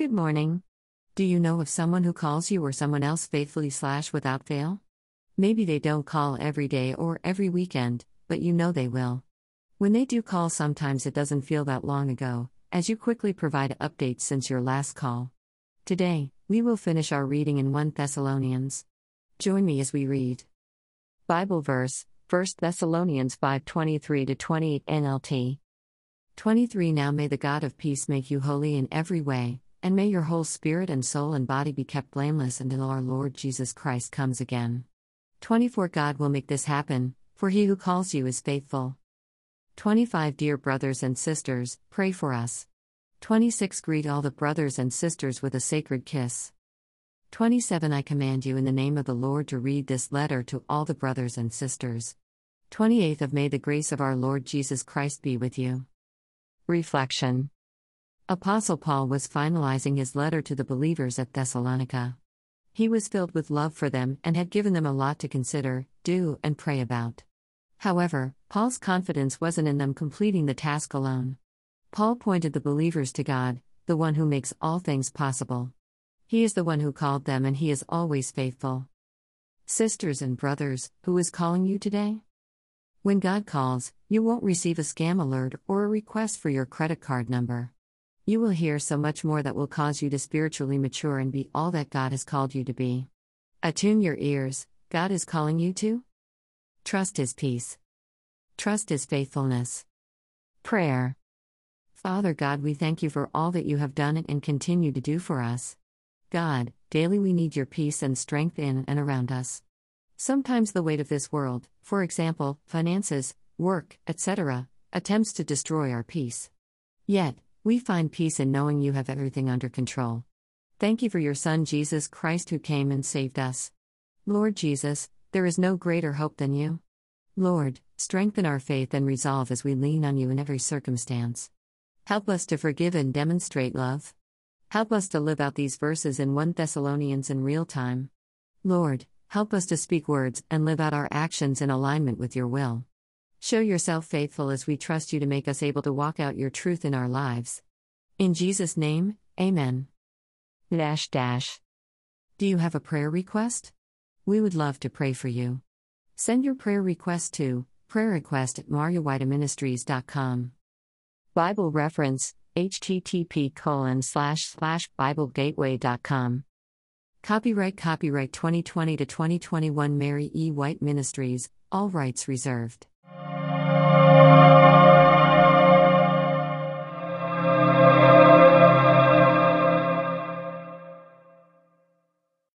Good morning. Do you know of someone who calls you or someone else faithfully slash without fail? Maybe they don't call every day or every weekend, but you know they will. When they do call, sometimes it doesn't feel that long ago, as you quickly provide updates since your last call. Today, we will finish our reading in 1 Thessalonians. Join me as we read. Bible verse 1 Thessalonians 5:23 to 28 NLT. 23 Now may the God of peace make you holy in every way, and may your whole spirit and soul and body be kept blameless until our Lord Jesus Christ comes again. 24 God will make this happen, for he who calls you is faithful. 25 Dear brothers and sisters, pray for us. 26 Greet all the brothers and sisters with a sacred kiss. 27 I command you in the name of the Lord to read this letter to all the brothers and sisters. 28th of May the grace of our Lord Jesus Christ be with you. Reflection Apostle Paul was finalizing his letter to the believers at Thessalonica. He was filled with love for them and had given them a lot to consider, do, and pray about. However, Paul's confidence wasn't in them completing the task alone. Paul pointed the believers to God, the one who makes all things possible. He is the one who called them and he is always faithful. Sisters and brothers, who is calling you today? When God calls, you won't receive a scam alert or a request for your credit card number. You will hear so much more that will cause you to spiritually mature and be all that God has called you to be. Attune your ears, God is calling you to? Trust His peace. Trust His faithfulness. Prayer. Father God, we thank you for all that you have done and continue to do for us. God, daily we need your peace and strength in and around us. Sometimes the weight of this world, for example, finances, work, etc., attempts to destroy our peace. Yet, we find peace in knowing you have everything under control. Thank you for your Son Jesus Christ who came and saved us. Lord Jesus, there is no greater hope than you. Lord, strengthen our faith and resolve as we lean on you in every circumstance. Help us to forgive and demonstrate love. Help us to live out these verses in 1 Thessalonians in real time. Lord, Help us to speak words and live out our actions in alignment with your will. Show yourself faithful as we trust you to make us able to walk out your truth in our lives. In Jesus' name, Amen. Dash dash. Do you have a prayer request? We would love to pray for you. Send your prayer request to prayer request at maryewhiteministries.com. Bible reference http colon slash slash biblegateway.com Copyright Copyright 2020 to 2021 Mary E. White Ministries, all rights reserved.